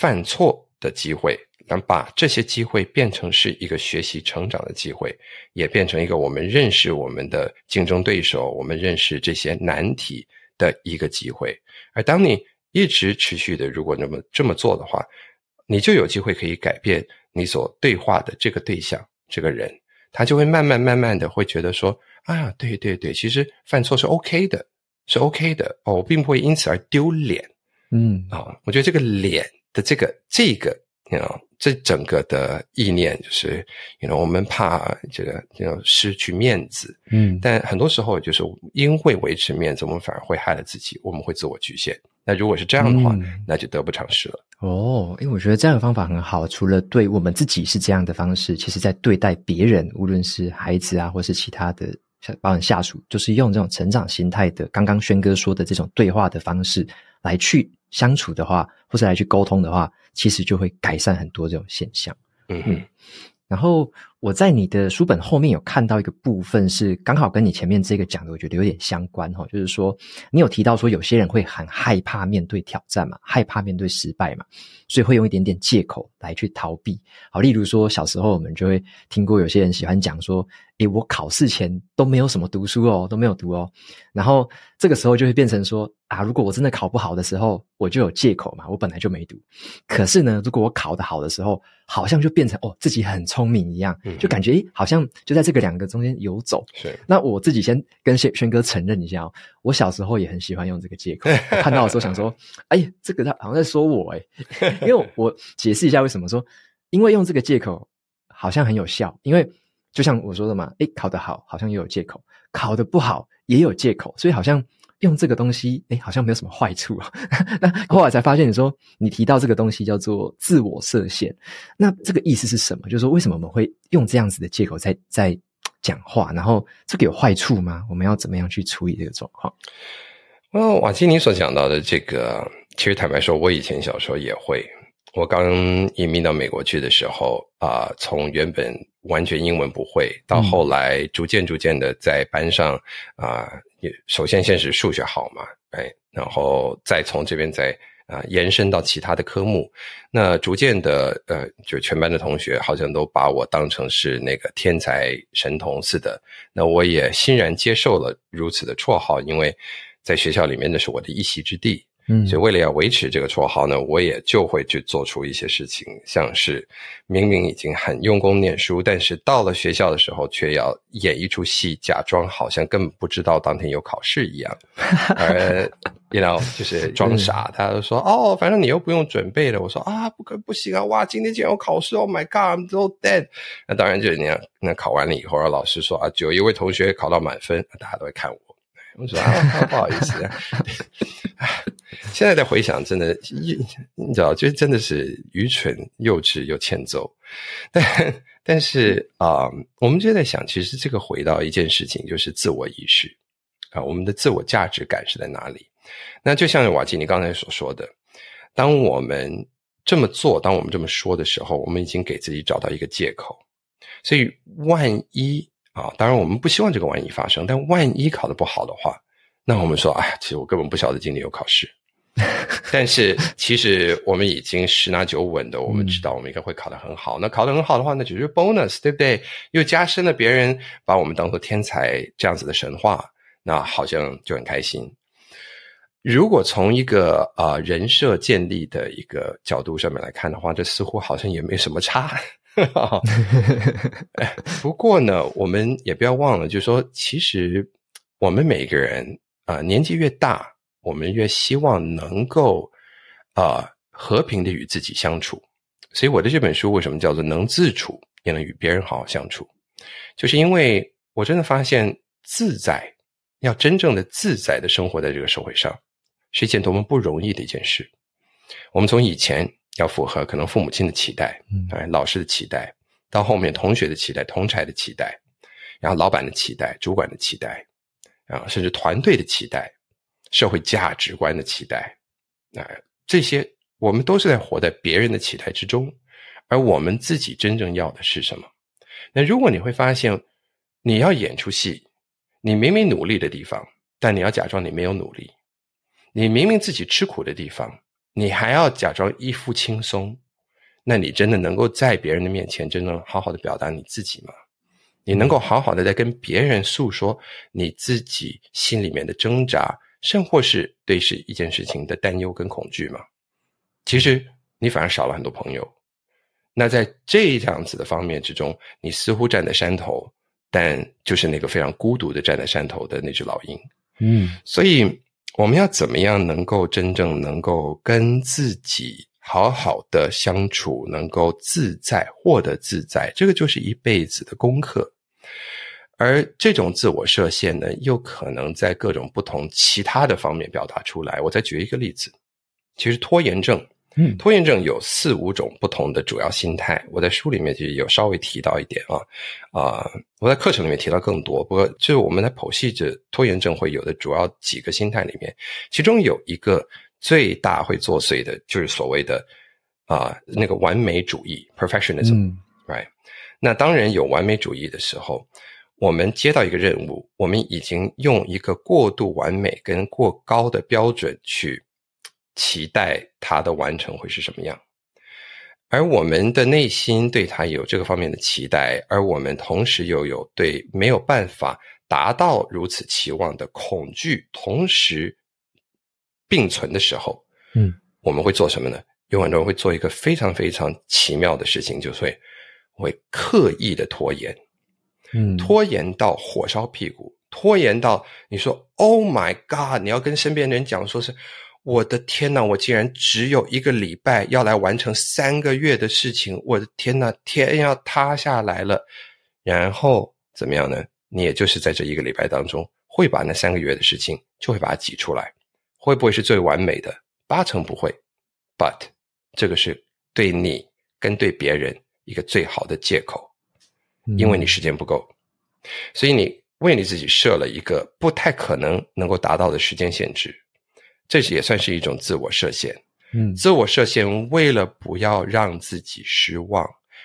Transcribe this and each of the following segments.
犯错的机会，能把这些机会变成是一个学习成长的机会，也变成一个我们认识我们的竞争对手，我们认识这些难题的一个机会。而当你一直持续的，如果那么这么做的话，你就有机会可以改变你所对话的这个对象，这个人，他就会慢慢慢慢的会觉得说，啊，对对对，其实犯错是 OK 的，是 OK 的哦，我并不会因此而丢脸，嗯。啊、哦，我觉得这个脸的这个这个，you know，这整个的意念就是，you know，我们怕这个，you know，失去面子，嗯，但很多时候就是因为维持面子，我们反而会害了自己，我们会自我局限。那如果是这样的话，嗯、那就得不偿失了。哦，因为我觉得这样的方法很好。除了对我们自己是这样的方式，其实在对待别人，无论是孩子啊，或是其他的，包含下属，就是用这种成长形态的，刚刚轩哥说的这种对话的方式来去相处的话，或是来去沟通的话，其实就会改善很多这种现象。嗯嗯。然后我在你的书本后面有看到一个部分，是刚好跟你前面这个讲的，我觉得有点相关哈。就是说，你有提到说，有些人会很害怕面对挑战嘛，害怕面对失败嘛，所以会用一点点借口来去逃避。好，例如说小时候我们就会听过有些人喜欢讲说，诶，我考试前都没有什么读书哦，都没有读哦。然后这个时候就会变成说，啊，如果我真的考不好的时候，我就有借口嘛，我本来就没读。可是呢，如果我考得好的时候，好像就变成哦，自己很聪明一样，就感觉诶，好像就在这个两个中间游走。是，那我自己先跟轩轩哥承认一下哦，我小时候也很喜欢用这个借口，看到的时候想说，哎，这个他好像在说我诶，因为我解释一下为什么说，因为用这个借口好像很有效，因为。就像我说的嘛，诶，考得好，好像也有借口；考得不好，也有借口。所以好像用这个东西，诶，好像没有什么坏处啊。那后来才发现，你说你提到这个东西叫做自我设限，那这个意思是什么？就是说，为什么我们会用这样子的借口在在讲话？然后这个有坏处吗？我们要怎么样去处理这个状况？哦，瓦基，尼所讲到的这个，其实坦白说，我以前小时候也会。我刚移民到美国去的时候，啊、从原本完全英文不会，到后来逐渐逐渐的在班上，啊、呃，首先先是数学好嘛，哎，然后再从这边再啊、延伸到其他的科目，那逐渐的，呃，就全班的同学好像都把我当成是那个天才神童似的，那我也欣然接受了如此的绰号，因为在学校里面那是我的一席之地。嗯，所以为了要维持这个绰号呢，我也就会去做出一些事情，像是明明已经很用功念书，但是到了学校的时候却要演一出戏，假装好像根本不知道当天有考试一样，而 you know 就是装傻。他就说：“哦，反正你又不用准备了。”我说：“啊，不可不行啊！哇，今天竟然有考试！Oh my God，I'm so dead。”那当然就是那样。那考完了以后，老师说：“啊，就有一位同学考到满分。”大家都会看我。我说：“啊，不好意思啊。”现在在回想，真的，你知道，就真的是愚蠢、幼稚又欠揍。但但是啊、我们就在想，其实这个回到一件事情，就是自我意识啊，我们的自我价值感是在哪里？那就像瓦基你刚才所说的，当我们这么做，当我们这么说的时候，我们已经给自己找到一个借口。所以，万一啊，当然我们不希望这个万一发生，但万一考得不好的话，那我们说，哎，其实我根本不晓得今年有考试。但是其实我们已经十拿九稳的，我们知道我们应该会考得很好。嗯、那考得很好的话，那就是 bonus，对不对？又加深了别人把我们当做天才这样子的神话，那好像就很开心。如果从一个啊、呃、人设建立的一个角度上面来看的话，这似乎好像也没什么差。不过呢，我们也不要忘了，就是说，其实我们每个人啊、年纪越大。我们越希望能够，啊、和平的与自己相处。所以我的这本书为什么叫做能自处，也能与别人好好相处，就是因为我真的发现自在，要真正的自在的生活在这个社会上，是一件多么不容易的一件事。我们从以前要符合可能父母亲的期待，嗯，老师的期待，到后面同学的期待、同才的期待，然后老板的期待、主管的期待，啊，甚至团队的期待。社会价值观的期待，啊，这些我们都是在活在别人的期待之中，而我们自己真正要的是什么？那如果你会发现，你要演出戏，你明明努力的地方，但你要假装你没有努力；你明明自己吃苦的地方，你还要假装一副轻松，那你真的能够在别人的面前真正好好的表达你自己吗？你能够好好的在跟别人诉说你自己心里面的挣扎，甚或是对是一件事情的担忧跟恐惧吗？其实你反而少了很多朋友。那在这样子的方面之中，你似乎站在山头，但就是那个非常孤独的站在山头的那只老鹰。嗯，所以我们要怎么样能够真正能够跟自己好好的相处，能够自在，获得自在，这个就是一辈子的功课。而这种自我设限呢，又可能在各种不同其他的方面表达出来。我再举一个例子，其实拖延症。嗯，拖延症有四五种不同的主要心态，我在书里面其实有稍微提到一点啊，啊、呃，我在课程里面提到更多。不过，就是我们在剖析这拖延症会有的主要几个心态里面，其中有一个最大会作祟的，就是所谓的啊、呃、那个完美主义 （perfectionism），right？、嗯、那当人有完美主义的时候，我们接到一个任务，我们已经用一个过度完美跟过高的标准去。期待他的完成会是什么样，而我们的内心对他有这个方面的期待，而我们同时又有对没有办法达到如此期望的恐惧，同时并存的时候，嗯，我们会做什么呢？有很多人会做一个非常非常奇妙的事情，就是会会刻意的拖延，嗯，拖延到火烧屁股，拖延到你说 “Oh my God”，你要跟身边的人讲说是。我的天呐，我竟然只有一个礼拜要来完成三个月的事情！我的天呐，天要塌下来了。然后怎么样呢？你也就是在这一个礼拜当中，会把那三个月的事情就会把它挤出来。会不会是最完美的？八成不会。But 这个是对你跟对别人一个最好的借口，因为你时间不够，所以你为你自己设了一个不太可能能够达到的时间限制。这也算是一种自我设限，嗯，自我设限，为了不要让自己失望，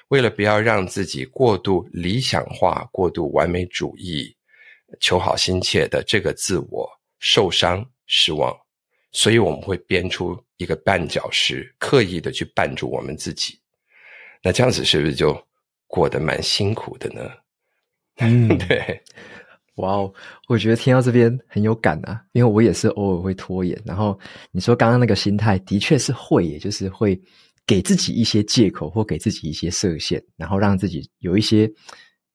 为了不要让自己过度理想化、过度完美主义、求好心切的这个自我受伤失望，所以我们会编出一个绊脚石，刻意的去绊住我们自己。那这样子是不是就过得蛮辛苦的呢？嗯，对。哇哦，我觉得听到这边很有感啊，因为我也是偶尔会拖延。然后你说刚刚那个心态，的确是会，也就是会给自己一些借口或给自己一些设限，然后让自己有一些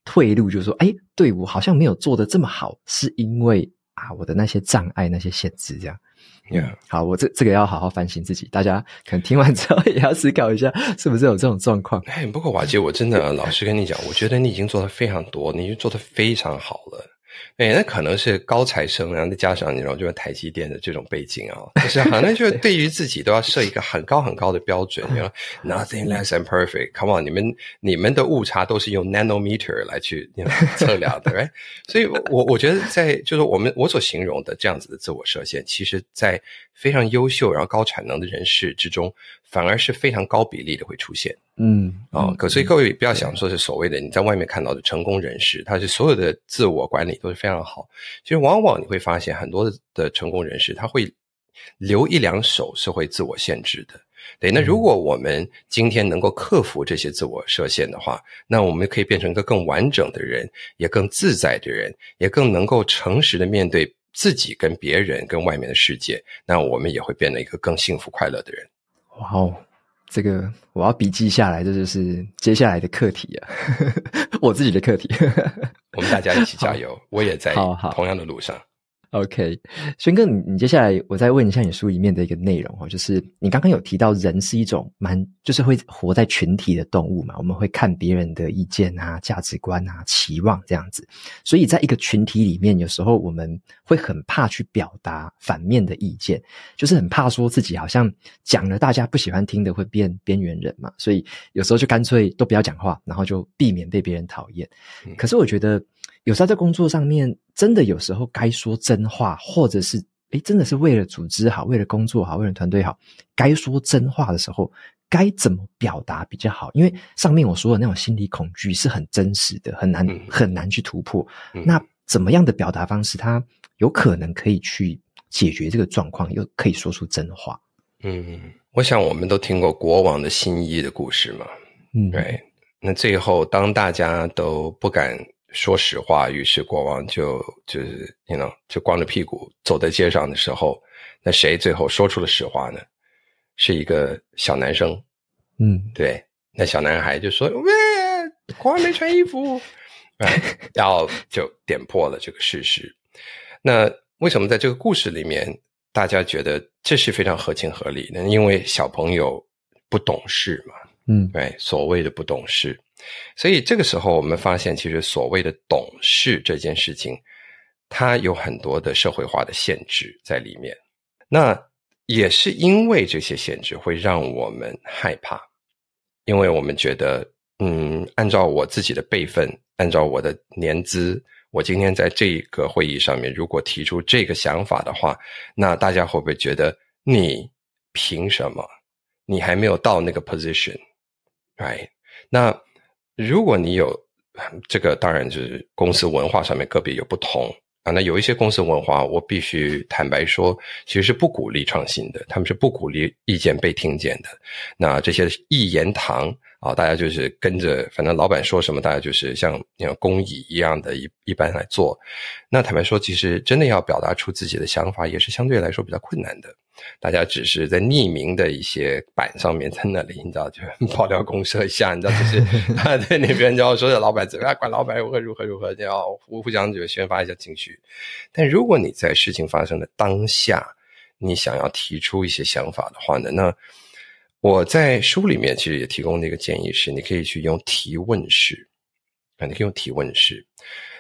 退路，就是说，哎，对，我好像没有做的这么好，是因为啊，我的那些障碍、那些限制，这样。Yeah. 好，我这这个要好好反省自己，大家可能听完之后也要思考一下，是不是有这种状况？哎，不过瓦杰，我真的老实跟你讲，我觉得你已经做的非常多，你已经做的非常好了。对，那可能是高材生，然后再加上你知道，就是台积电的这种背景啊，就是好像就 是对于自己都要设一个很高很高的标准，你知道 nothing less than perfect。Come on，你们你们的误差都是用 nanometer 来去测量的，right？所以我我觉得在就是我们我所形容的这样子的自我设限，其实在非常优秀然后高产能的人士之中，反而是非常高比例的会出现。嗯啊，可所以各位不要想说是所谓的你在外面看到的成功人士，他是所有的自我管理都是非常好。其实往往你会发现很多的的成功人士，他会留一两手是会自我限制的。对，那如果我们今天能够克服这些自我设限的话，那我们可以变成一个更完整的人，也更自在的人，也更能够诚实的面对自己跟别人跟外面的世界。那我们也会变得一个更幸福快乐的人。哇哦！这个我要笔记下来，这就是接下来的课题啊，我自己的课题。我们大家一起加油，我也在同样的路上。OK，轩哥，你你接下来我再问一下你书里面的一个内容哦，就是你刚刚有提到人是一种蛮就是会活在群体的动物嘛，我们会看别人的意见啊、价值观啊、期望这样子，所以在一个群体里面，有时候我们会很怕去表达反面的意见，就是很怕说自己好像讲了大家不喜欢听的会变边缘人嘛，所以有时候就干脆都不要讲话，然后就避免被别人讨厌。可是我觉得。有时候在工作上面，真的有时候该说真话，或者是诶，真的是为了组织好，为了工作好，为了团队好，该说真话的时候，该怎么表达比较好？因为上面我说的那种心理恐惧是很真实的，很难很难去突破。那怎么样的表达方式，它有可能可以去解决这个状况，又可以说出真话？嗯，我想我们都听过国王的新衣的故事嘛，嗯，对。那最后当大家都不敢说实话，于是国王就就是你 you know 就光着屁股走在街上的时候，那谁最后说出了实话呢？是一个小男生，嗯，对。那小男孩就说：“喂，国王没穿衣服。”啊，然后就点破了这个事实。那为什么在这个故事里面，大家觉得这是非常合情合理的？因为小朋友不懂事嘛，嗯，对，所谓的不懂事。所以这个时候，我们发现，其实所谓的懂事这件事情，它有很多的社会化的限制在里面。那也是因为这些限制，会让我们害怕，因为我们觉得，嗯，按照我自己的辈分，按照我的年资，我今天在这个会议上面，如果提出这个想法的话，那大家会不会觉得你凭什么？你还没有到那个 position，right？那如果你有这个，当然就是公司文化上面个别有不同啊。那有一些公司文化，我必须坦白说，其实是不鼓励创新的，他们是不鼓励意见被听见的。那这些一言堂。啊，大家就是跟着，反正老板说什么，大家就是像那种公蚁一样的一一般来做。那坦白说，其实真的要表达出自己的想法，也是相对来说比较困难的。大家只是在匿名的一些板上面，在那里，你知道，就 爆料公社一下，你知道，就是 他在那边就要说老板怎么样，管老板如何如何如何，就要互互相就宣发一下情绪。但如果你在事情发生的当下，你想要提出一些想法的话呢，那。我在书里面其实也提供那个建议是，你可以去用提问式啊，你可以用提问式。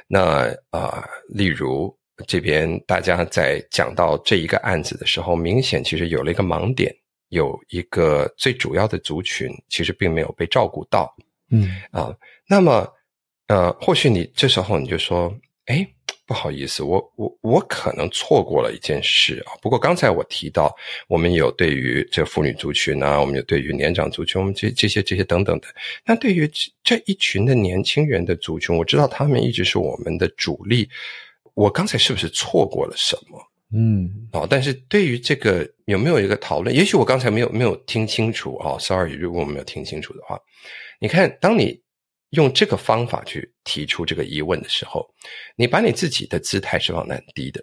那啊、例如这边大家在讲到这一个案子的时候，明显其实有了一个盲点，有一个最主要的族群其实并没有被照顾到，嗯啊，那么呃，或许你这时候你就说，哎。不好意思，我我我可能错过了一件事啊。不过刚才我提到，我们有对于这妇女族群啊，我们有对于年长族群，我们这这些这些等等的。那对于这一群的年轻人的族群，我知道他们一直是我们的主力。我刚才是不是错过了什么？嗯，哦，但是对于这个有没有一个讨论？也许我刚才没有没有听清楚啊。Sorry，如果我没有听清楚的话，你看，当你。用这个方法去提出这个疑问的时候，你把你自己的姿态是往很低的，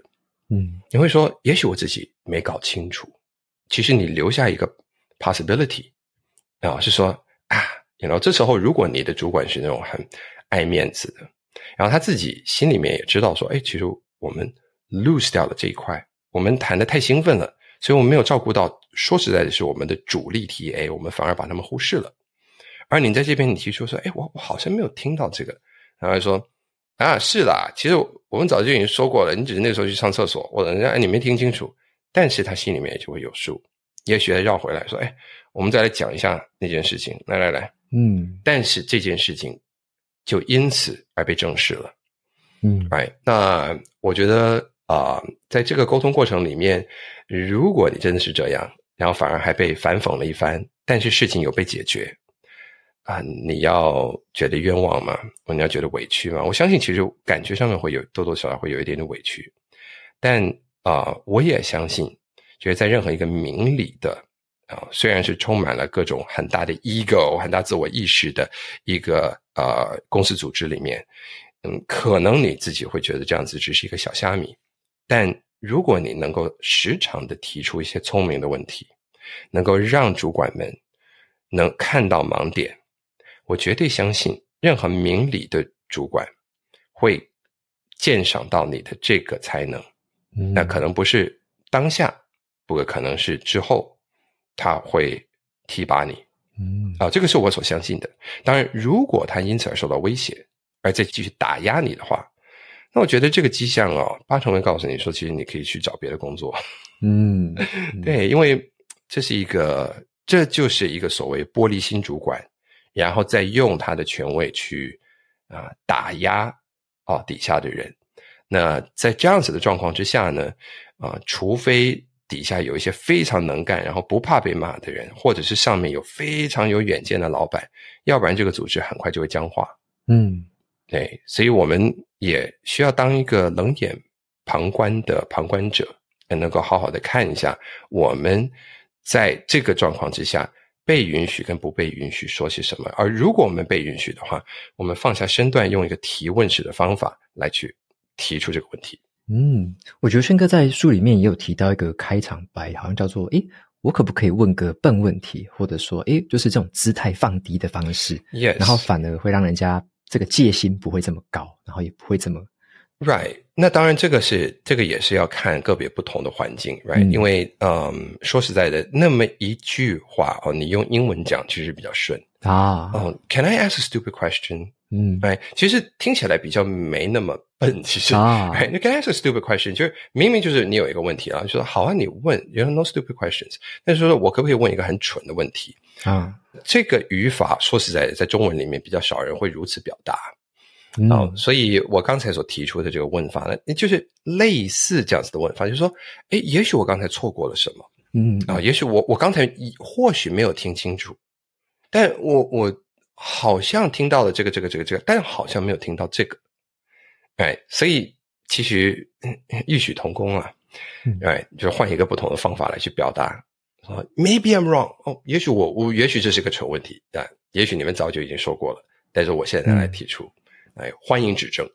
嗯，你会说，也许我自己没搞清楚，其实你留下一个 possibility 啊，是说啊，然后这时候如果你的主管是那种很爱面子的，然后他自己心里面也知道说，哎，其实我们 lose 掉了这一块，我们谈的太兴奋了，所以我们没有照顾到，说实在的是我们的主力 TA，我们反而把他们忽视了。而你在这边，你提出说：“哎，我我好像没有听到这个。”然后说：“啊，是啦，其实我们早就已经说过了，你只是那时候去上厕所，或者人家哎你没听清楚。”但是他心里面也就会有数，也许他绕回来说：“哎，我们再来讲一下那件事情。”来来来，嗯。但是这件事情就因此而被证实了，嗯，哎，那我觉得啊、呃，在这个沟通过程里面，如果你真的是这样，然后反而还被反讽了一番，但是事情有被解决。啊，你要觉得冤枉吗？你要觉得委屈吗？我相信，其实感觉上面会有多多少少会有一点点委屈，但啊、呃，我也相信，就是在任何一个明理的啊、呃，虽然是充满了各种很大的 ego、很大自我意识的一个呃公司组织里面，嗯，可能你自己会觉得这样子只是一个小虾米，但如果你能够时常的提出一些聪明的问题，能够让主管们能看到盲点。我绝对相信，任何明理的主管会鉴赏到你的这个才能。嗯、那可能不是当下，不过可能是之后，他会提拔你。嗯，啊，这个是我所相信的。当然，如果他因此而受到威胁，而再继续打压你的话，那我觉得这个迹象哦，八成会告诉你说，其实你可以去找别的工作。嗯，对，因为这是一个，这就是一个所谓玻璃心主管。然后再用他的权位去啊打压啊底下的人，那在这样子的状况之下呢，啊，除非底下有一些非常能干，然后不怕被骂的人，或者是上面有非常有远见的老板，要不然这个组织很快就会僵化。嗯，对，所以我们也需要当一个冷眼旁观的旁观者，能够好好的看一下我们在这个状况之下，被允许跟不被允许说些什么。而如果我们被允许的话，我们放下身段，用一个提问式的方法来去提出这个问题。嗯，我觉得轩哥在书里面也有提到一个开场白，好像叫做“诶，我可不可以问个笨问题？”或者说“诶，就是这种姿态放低的方式 Yes. 然后反而会让人家这个戒心不会这么高，然后也不会这么。Right，那当然，这个是这个也是要看个别不同的环境，Right？、嗯、因为，嗯，说实在的，那么一句话哦，你用英文讲其实比较顺啊。哦，Can I ask a stupid question？嗯，哎，其实听起来比较没那么笨，其实啊。Right? Can I ask a stupid question？就是明明就是你有一个问题啊，就说好啊，你问，You know no stupid questions。但是说我可不可以问一个很蠢的问题啊？这个语法说实在的，在中文里面比较少人会如此表达。嗯、哦，所以我刚才所提出的这个问法呢，就是类似这样子的问法，就是说，哎，也许我刚才错过了什么，嗯啊、哦，也许我我刚才或许没有听清楚，但我我好像听到了这个这个这个这个，但好像没有听到这个，哎，所以其实异曲同工啊，哎，就换一个不同的方法来去表达，啊，Maybe I'm wrong，哦，也许我我也许这是个蠢问题但，也许你们早就已经说过了，但是我现在来提出。嗯哎，欢迎指正。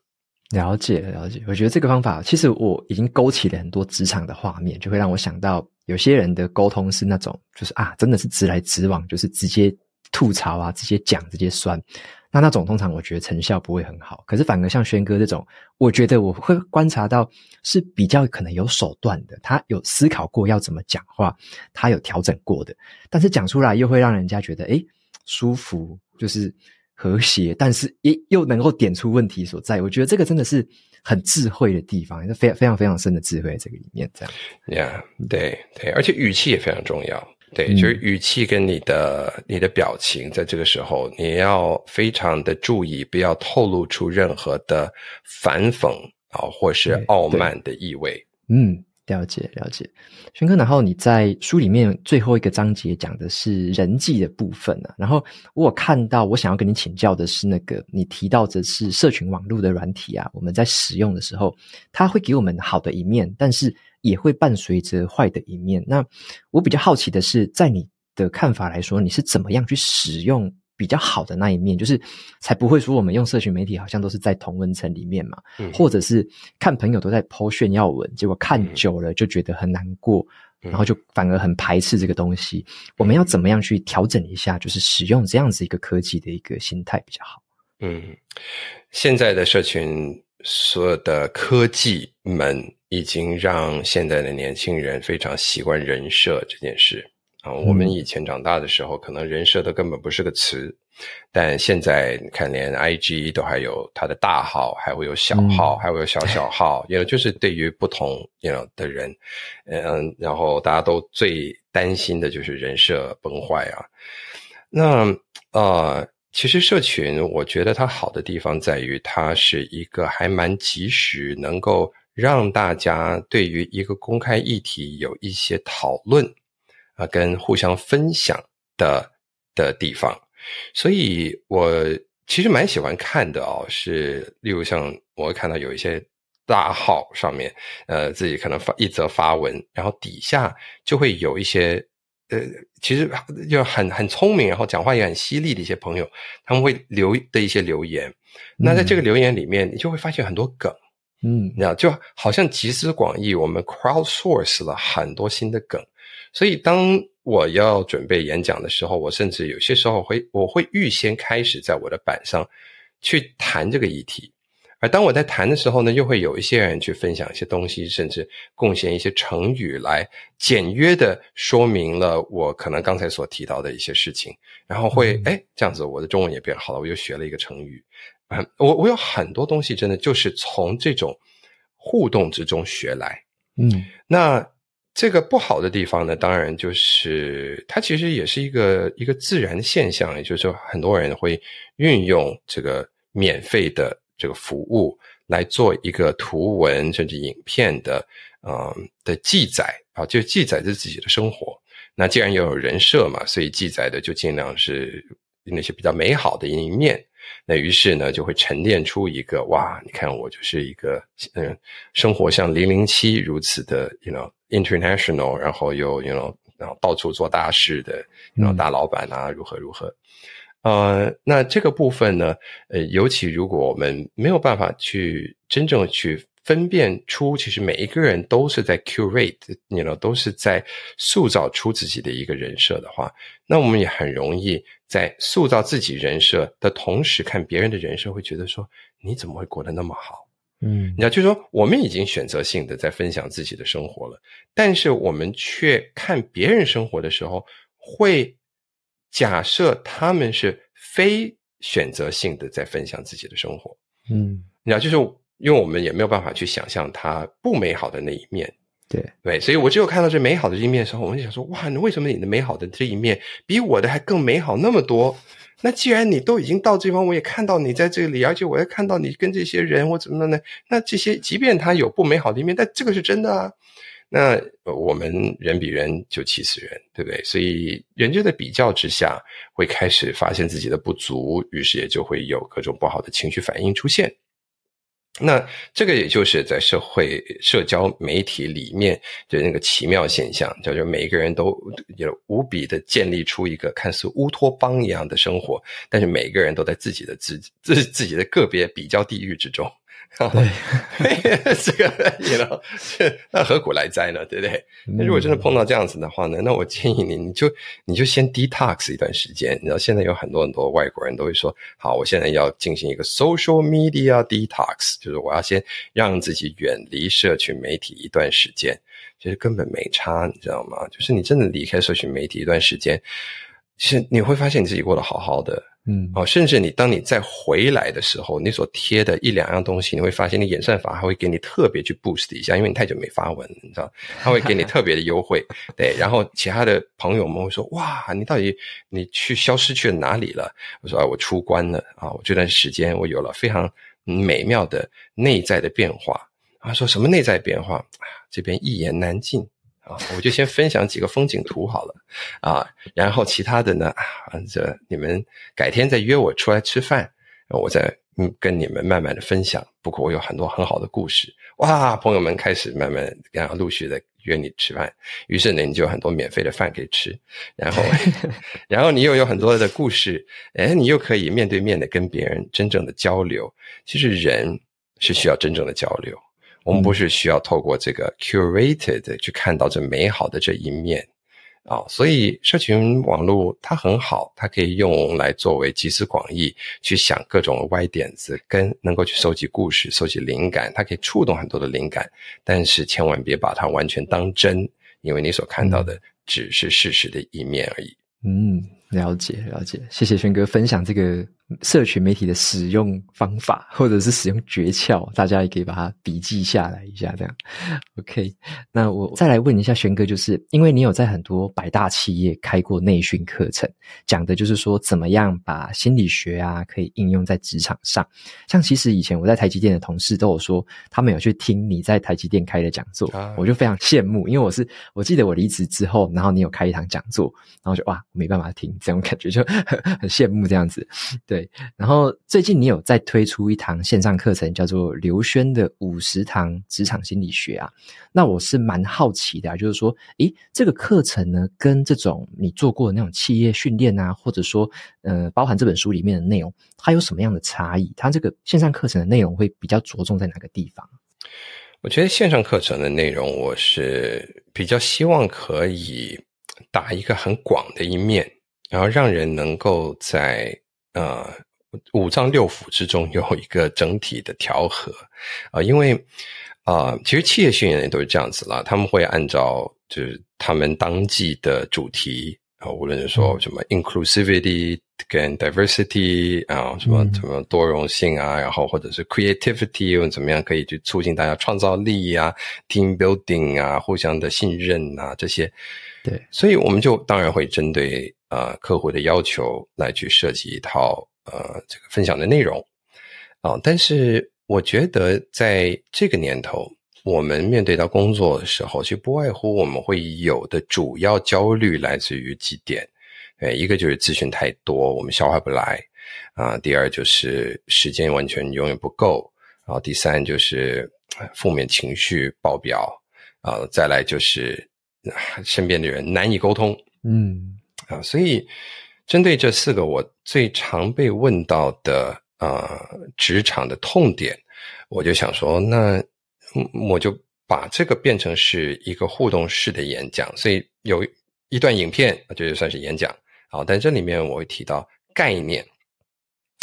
了解了解，我觉得这个方法其实我已经勾起了很多职场的画面，就会让我想到有些人的沟通是那种，就是啊，真的是直来直往，就是直接吐槽啊，直接讲，直接酸。那那种通常我觉得成效不会很好。可是反而像轩哥这种，我觉得我会观察到是比较可能有手段的，他有思考过要怎么讲话，他有调整过的，但是讲出来又会让人家觉得诶舒服，就是。和谐，但是也又能够点出问题所在。我觉得这个真的是很智慧的地方，是非常非常非常深的智慧在这个里面。这样，Yeah，对对，而且语气也非常重要。对，嗯、就是语气跟你的你的表情，在这个时候你要非常的注意，不要透露出任何的反讽啊，或是傲慢的意味。嗯。了解了解，轩哥，然后你在书里面最后一个章节讲的是人际的部分啊，然后我有看到，我想要跟你请教的是那个你提到的是社群网络的软体啊，我们在使用的时候，它会给我们好的一面，但是也会伴随着坏的一面。那我比较好奇的是，在你的看法来说，你是怎么样去使用？比较好的那一面，就是才不会说我们用社群媒体好像都是在同温层里面嘛，嗯、或者是看朋友都在 po 炫耀文，结果看久了就觉得很难过，嗯、然后就反而很排斥这个东西。嗯、我们要怎么样去调整一下，就是使用这样子一个科技的一个心态比较好？嗯，现在的社群所有的科技们已经让现在的年轻人非常习惯人设这件事。啊，我们以前长大的时候，可能人设都根本不是个词，但现在你看，连 IG 都还有它的大号，还会有小号，还会有小小号，也就是对于不同 know 的人，嗯，然后大家都最担心的就是人设崩坏啊。那呃，其实社群，我觉得它好的地方在于，它是一个还蛮及时，能够让大家对于一个公开议题有一些讨论。啊，跟互相分享的的地方，所以我其实蛮喜欢看的哦。是，例如像我会看到有一些大号上面，呃，自己可能发一则发文，然后底下就会有一些，呃，其实就很很聪明，然后讲话也很犀利的一些朋友，他们会留的一些留言。那在这个留言里面，你就会发现很多梗，嗯，你知道，就好像集思广益，我们 crowdsource 了很多新的梗。所以，当我要准备演讲的时候，我甚至有些时候会，我会预先开始在我的板上去谈这个议题。而当我在谈的时候呢，又会有一些人去分享一些东西，甚至贡献一些成语来简约的说明了我可能刚才所提到的一些事情。然后会，哎，这样子我的中文也变好了，我又学了一个成语。嗯，我我有很多东西真的就是从这种互动之中学来。嗯，那。这个不好的地方呢，当然就是它其实也是一个一个自然的现象，也就是说，很多人会运用这个免费的这个服务来做一个图文甚至影片的呃的记载啊，就记载着自己的生活。那既然要有人设嘛，所以记载的就尽量是那些比较美好的一面。那于是呢，就会沉淀出一个哇，你看我就是一个嗯，生活像零零七如此的，you know。international，然后又，you know，然后到处做大事的，然后大老板啊，如何如何。呃，那这个部分呢，呃，尤其如果我们没有办法去真正去分辨出，其实每一个人都是在 curate，你知道，都是在塑造出自己的一个人设的话，那我们也很容易在塑造自己人设的同时，看别人的人设，会觉得说，你怎么会过得那么好？嗯，你知道，就是说，我们已经选择性的在分享自己的生活了，但是我们却看别人生活的时候会。假设他们是非选择性的在分享自己的生活，嗯，你知道，就是因为我们也没有办法去想象他不美好的那一面，对对，所以我只有看到这美好的这一面的时候，我们就想说，哇，那为什么你的美好的这一面比我的还更美好那么多？那既然你都已经到这方，我也看到你在这里，而且我也看到你跟这些人我怎么样呢？那这些即便他有不美好的一面，但这个是真的啊。那我们人比人就气死人，对不对？所以人就在比较之下，会开始发现自己的不足，于是也就会有各种不好的情绪反应出现。那这个也就是在社会社交媒体里面的那个奇妙现象，叫做每一个人都有无比的建立出一个看似乌托邦一样的生活，但是每个人都在自己的自自自己的个别比较地域之中。对，这个你知道，那何苦来哉呢？对不对？那如果真的碰到这样子的话呢，那我建议你，你就你就先 detox 一段时间。你知道，现在有很多很多外国人都会说，好，我现在要进行一个 social media detox，就是我要先让自己远离社群媒体一段时间。其实根本没差，你知道吗？就是你真的离开社群媒体一段时间，其实你会发现你自己过得好好的。嗯，哦，甚至你当你再回来的时候，你所贴的一两样东西，你会发现你演算法还会给你特别去 boost 一下，因为你太久没发文，你知道，他会给你特别的优惠，对。然后其他的朋友们会说：“哇，你到底你去消失去了哪里了？”我说：“啊，我出关了啊！我这段时间我有了非常美妙的内在的变化。”他说：“什么内在变化？啊，这边一言难尽。”啊，我就先分享几个风景图好了，啊，然后其他的呢，啊，这你们改天再约我出来吃饭，我再嗯跟你们慢慢的分享。不过我有很多很好的故事，哇，朋友们开始慢慢然后陆续的约你吃饭，于是呢你就有很多免费的饭可以吃，然后 然后你又有很多的故事，哎，你又可以面对面的跟别人真正的交流。其实人是需要真正的交流。我们不是需要透过这个 curated 去看到这美好的这一面啊，所以社群网络它很好，它可以用来作为集思广益，去想各种歪点子，跟能够去收集故事、收集灵感，它可以触动很多的灵感，但是千万别把它完全当真，因为你所看到的只是事实的一面而已。嗯，了解了解，谢谢轩哥分享这个。社群媒体的使用方法，或者是使用诀窍，大家也可以把它笔记下来一下，这样。OK，那我再来问一下轩哥，就是因为你有在很多百大企业开过内训课程，讲的就是说怎么样把心理学啊可以应用在职场上。像其实以前我在台积电的同事都有说，他们有去听你在台积电开的讲座，啊、我就非常羡慕，因为我是我记得我离职之后，然后你有开一堂讲座，然后就哇，没办法听，这种感觉就很很羡慕这样子，对。然后最近你有在推出一堂线上课程，叫做刘轩的五十堂职场心理学啊。那我是蛮好奇的，就是说，诶，这个课程呢，跟这种你做过的那种企业训练啊，或者说，呃，包含这本书里面的内容，它有什么样的差异？它这个线上课程的内容会比较着重在哪个地方？我觉得线上课程的内容，我是比较希望可以打一个很广的一面，然后让人能够在。呃，五脏六腑之中有一个整体的调和。啊，呃，因为啊，呃，其实企业训练也都是这样子啦，他们会按照就是他们当季的主题啊，无论是说什么 inclusivity 跟 diversity 啊，什么什么多容性啊，然后或者是 creativity 又怎么样可以去促进大家创造力啊，team building 啊，互相的信任啊这些，对，所以我们就当然会针对。呃，客户的要求来去设计一套呃这个分享的内容啊，但是我觉得在这个年头，我们面对到工作的时候，其实不外乎我们会有的主要焦虑来自于几点，呃，一个就是资讯太多，我们消化不来啊，第二就是时间完全永远不够，然后第三就是负面情绪爆表啊，再来就是身边的人难以沟通。嗯，啊，所以针对这四个我最常被问到的呃职场的痛点，我就想说，那我就把这个变成是一个互动式的演讲，所以有一段影片，这就算是演讲。好，但这里面我会提到概念，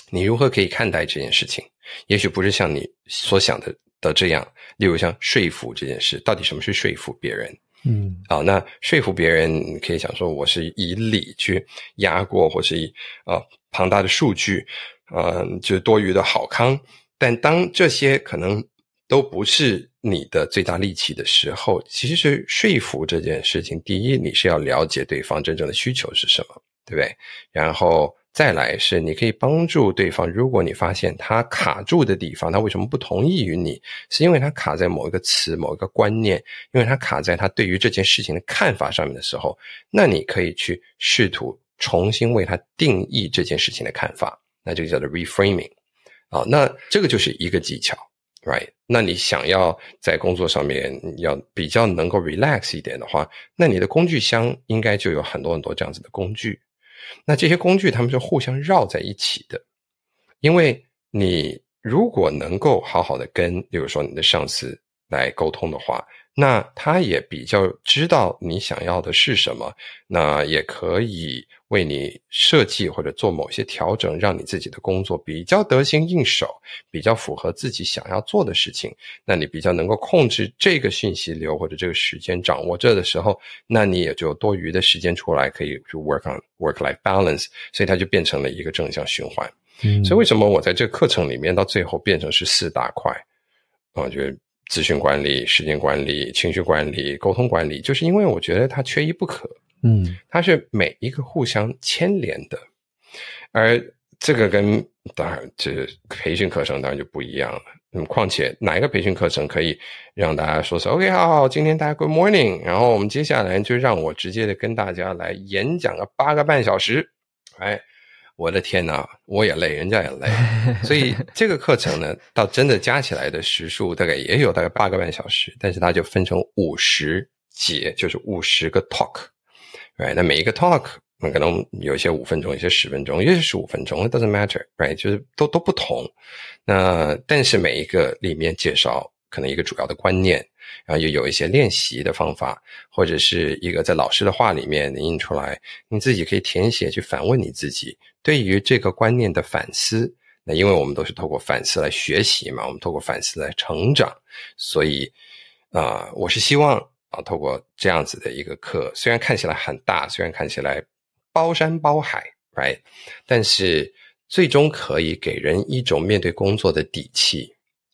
你如何可以看待这件事情？也许不是像你所想的的这样，例如像说服这件事，到底什么是说服别人？嗯，好，那说服别人，可以想说我是以理去压过，或是以呃庞大的数据，呃，就是多余的好康。但当这些可能都不是你的最大利器的时候，其实是说服这件事情，第一，你是要了解对方真正的需求是什么。对不对？然后再来是，你可以帮助对方。如果你发现他卡住的地方，他为什么不同意于你？是因为他卡在某一个词、某一个观念，因为他卡在他对于这件事情的看法上面的时候，那你可以去试图重新为他定义这件事情的看法，那这个叫做 reframing。啊，那这个就是一个技巧，right？那你想要在工作上面要比较能够 relax 一点的话，那你的工具箱应该就有很多很多这样子的工具。那这些工具，他们是互相绕在一起的，因为你如果能够好好的跟，比如说你的上司来沟通的话，那他也比较知道你想要的是什么，那也可以为你设计或者做某些调整，让你自己的工作比较得心应手，比较符合自己想要做的事情。那你比较能够控制这个信息流或者这个时间掌握这的时候，那你也就多余的时间出来可以去 work on work-life balance，所以它就变成了一个正向循环。嗯，所以为什么我在这个课程里面到最后变成是四大块？我觉得。资讯管理、时间管理、情绪管理、沟通管理，就是因为我觉得它缺一不可。嗯，它是每一个互相牵连的，而这个跟当然这培训课程当然就不一样了。那么，况且哪一个培训课程可以让大家说是 OK，好好，今天大家 Good morning，然后我们接下来就让我直接的跟大家来演讲个八个半小时，哎。我的天呐，我也累，人家也累，所以 这个课程呢，到真的加起来的时数大概也有大概八个半小时，但是它就分成五十节，就是五十个 talk，right？那每一个 talk，那可能有些五分钟，有些十分钟，有些十五分钟，it doesn't matter，right？就是都都不同。那但是每一个里面介绍可能一个主要的观念，然后又有一些练习的方法，或者是一个在老师的话里面印出来，你自己可以填写去反问你自己。对于这个观念的反思，那因为我们都是透过反思来学习嘛，我们透过反思来成长，所以啊、呃，我是希望啊，透过这样子的一个课，虽然看起来很大，虽然看起来包山包海，right，但是最终可以给人一种面对工作的底气，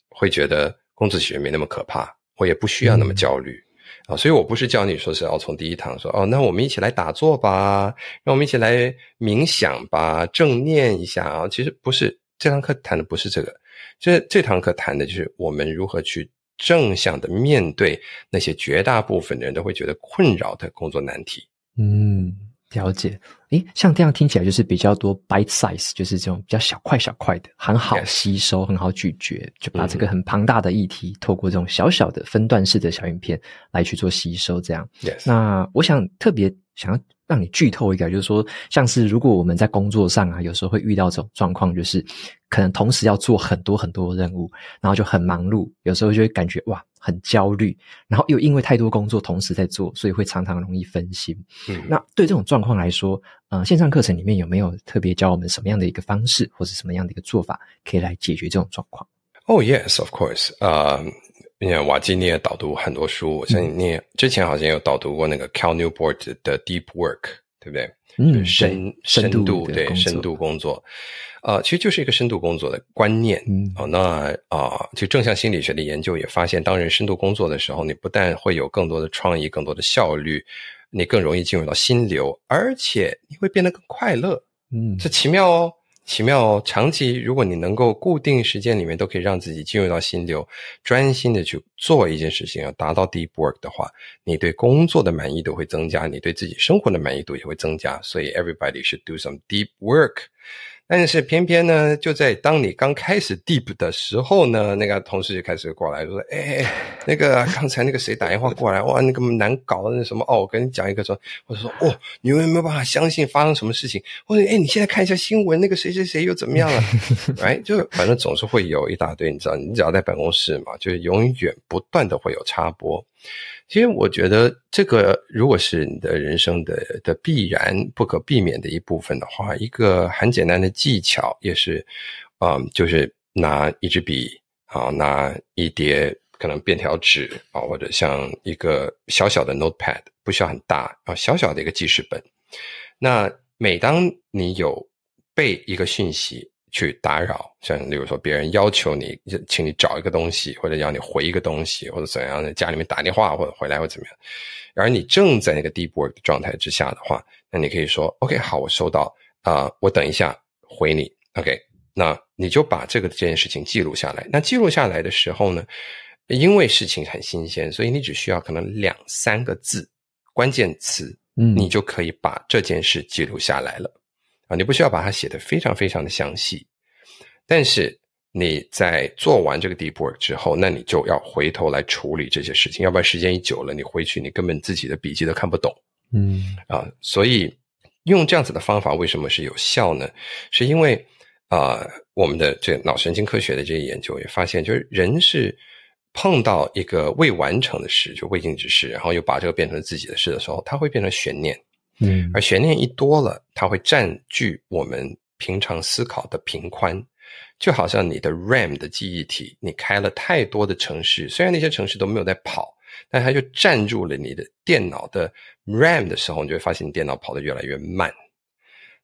会觉得工作其实没那么可怕，我也不需要那么焦虑。嗯啊，所以我不是教你说是要从第一堂说哦，那我们一起来打坐吧，让我们一起来冥想吧，正念一下啊。其实不是，这堂课谈的不是这个，这这堂课谈的就是我们如何去正向的面对那些绝大部分的人都会觉得困扰的工作难题。嗯。了解，诶，像这样听起来就是比较多 bite size，就是这种比较小块小块的，很好吸收.很好咀嚼，就把这个很庞大的议题，嗯、透过这种小小的分段式的小影片来去做吸收。这样.那我想特别想要让你剧透一个，就是说，像是如果我们在工作上啊，有时候会遇到这种状况，就是可能同时要做很多很多任务，然后就很忙碌，有时候就会感觉哇。很焦虑，然后又因为太多工作同时在做，所以会常常容易分心。嗯，那对这种状况来说，呃，线上课程里面有没有特别教我们什么样的一个方式，或是什么样的一个做法，可以来解决这种状况？Oh yes, of course. 呃，你看瓦基你也导读很多书，我相信你也之前好像有导读过那个 Cal Newport 的 Deep Work，对不对？嗯，深深度对深度工作。呃，其实就是一个深度工作的观念。嗯，哦，那啊、呃，就正向心理学的研究也发现，当人深度工作的时候，你不但会有更多的创意、更多的效率，你更容易进入到心流，而且你会变得更快乐。嗯，这奇妙哦，奇妙哦。长期如果你能够固定时间里面都可以让自己进入到心流，专心的去做一件事情，要达到 deep work 的话，你对工作的满意度会增加，你对自己生活的满意度也会增加。所以，everybody should do some deep work。但是偏偏呢，就在当你刚开始 deep 的时候呢，那个同事就开始过来说：“哎，那个刚才那个谁打电话过来，哇，那个难搞的那什么哦，我跟你讲一个说，或者说哦，你有没有办法相信发生什么事情？或者哎，你现在看一下新闻，那个谁谁谁又怎么样了？哎，就反正总是会有一大堆，你知道，你只要在办公室嘛，就是永远不断的会有插播。”其实我觉得，这个如果是你的人生的的必然不可避免的一部分的话，一个很简单的技巧也是，嗯，就是拿一支笔啊，拿一叠可能便条纸啊，或者像一个小小的 notepad，不需要很大啊，小小的一个记事本。那每当你有被一个讯息，去打扰，像例如说别人要求你，请你找一个东西，或者要你回一个东西，或者怎样的，家里面打电话或者回来或怎么样，而你正在那个 deep work 的状态之下的话，那你可以说，OK，好，我收到，啊、呃，我等一下回你，OK，那你就把这个这件事情记录下来。那记录下来的时候呢，因为事情很新鲜，所以你只需要可能两三个字关键词，嗯，你就可以把这件事记录下来了。啊，你不需要把它写得非常非常的详细，但是你在做完这个 deep work 之后，那你就要回头来处理这些事情，要不然时间一久了，你回去你根本自己的笔记都看不懂。嗯，啊，所以用这样子的方法为什么是有效呢？是因为啊，呃，我们的这脑神经科学的这些研究也发现，就是人是碰到一个未完成的事，就未竟之事，然后又把这个变成自己的事的时候，它会变成悬念。嗯，而悬念一多了，它会占据我们平常思考的频宽，就好像你的 RAM 的记忆体，你开了太多的城市，虽然那些城市都没有在跑，但它就占住了你的电脑的 RAM 的时候，你就会发现你电脑跑得越来越慢。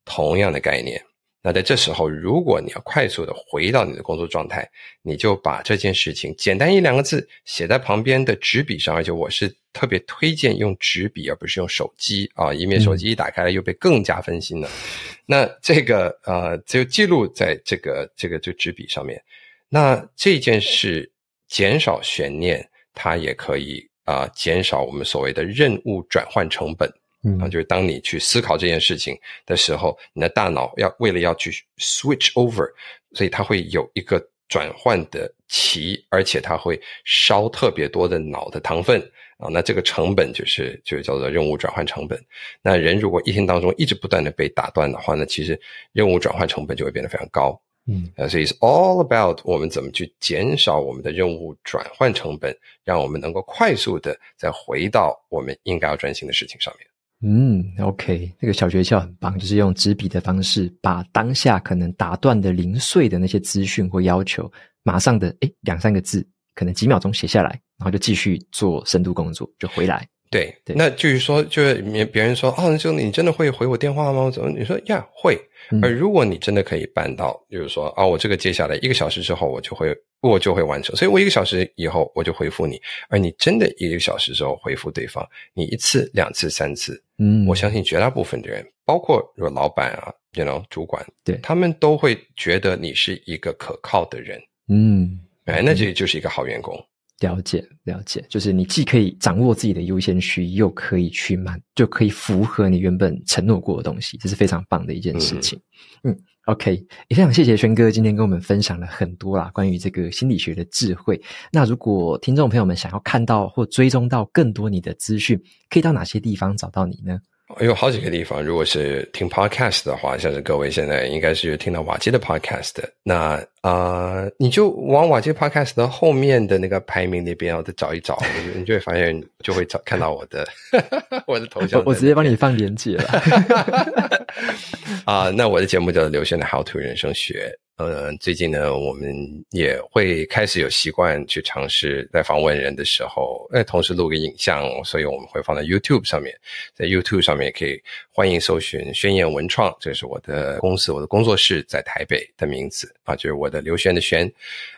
同样的概念。那在这时候，如果你要快速的回到你的工作状态，你就把这件事情简单一两个字写在旁边的纸笔上，而且我是特别推荐用纸笔，而不是用手机啊，以免手机一打开了又被更加分心了。嗯、那这个呃，就记录在这个这个这个纸笔上面。那这件事减少悬念，它也可以啊、呃，减少我们所谓的任务转换成本。嗯，啊，就是当你去思考这件事情的时候，你的大脑要为了要去 switch over，所以它会有一个转换的期，而且它会烧特别多的脑的糖分啊。那这个成本就是就是叫做任务转换成本。那人如果一天当中一直不断的被打断的话，那其实任务转换成本就会变得非常高。嗯，啊，所以是 all about 我们怎么去减少我们的任务转换成本，让我们能够快速的再回到我们应该要专心的事情上面。嗯，OK，那个小诀窍很棒，就是用纸笔的方式，把当下可能打断的零碎的那些资讯或要求，马上的诶两三个字，可能几秒钟写下来，然后就继续做深度工作，就回来。对，对，那就是说，就是别人说，哦，就你真的会回我电话吗？怎么？你说呀，会。而如果你真的可以办到，就是说啊，我这个接下来一个小时之后，我就会我就会完成，所以我一个小时以后我就回复你。而你真的一个小时之后回复对方，你一次、两次、三次，嗯，我相信绝大部分的人，包括如果老板啊，you know，主管，对，他们都会觉得你是一个可靠的人，嗯，哎，那这就是一个好员工。了解，了解，就是你既可以掌握自己的优先区，又可以去满，就可以符合你原本承诺过的东西，这是非常棒的一件事情。嗯，嗯，OK，也非常谢谢轩哥今天跟我们分享了很多啦，关于这个心理学的智慧。那如果听众朋友们想要看到或追踪到更多你的资讯，可以到哪些地方找到你呢？有好几个地方，如果是听 podcast 的话，像是各位现在应该是听到瓦基的 podcast，那啊、呃，你就往瓦基 podcast 的后面的那个排名那边，然后再找一找，你就会发现就会找看到我的 我的头像我。直接帮你放链接了。啊，那我的节目叫做刘轩的 How to 人生学。呃，最近呢，我们也会开始有习惯去尝试在访问人的时候，哎，同时录个影像，所以我们会放在 YouTube 上面，在 YouTube 上面也可以欢迎搜寻“宣言文创”，这是我的公司，我的工作室在台北的名字啊，就是我的刘轩的轩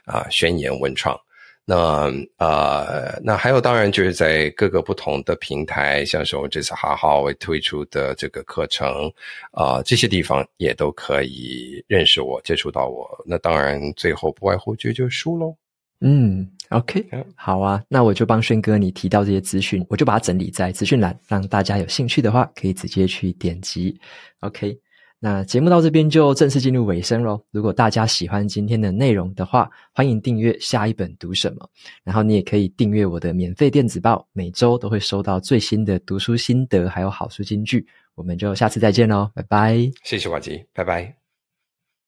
啊，宣言文创。那呃，那还有当然就是在各个不同的平台，像是我这次哈好会推出的这个课程啊、呃，这些地方也都可以认识我、接触到我。那当然最后不外乎就就是书喽。嗯，OK，好啊，那我就帮轩哥你提到这些资讯，我就把它整理在资讯栏，让大家有兴趣的话可以直接去点击。OK。那节目到这边就正式进入尾声喽。如果大家喜欢今天的内容的话，欢迎订阅下一本读什么。然后你也可以订阅我的免费电子报，每周都会收到最新的读书心得，还有好书金句。我们就下次再见喽，拜拜。谢谢瓦吉，拜拜。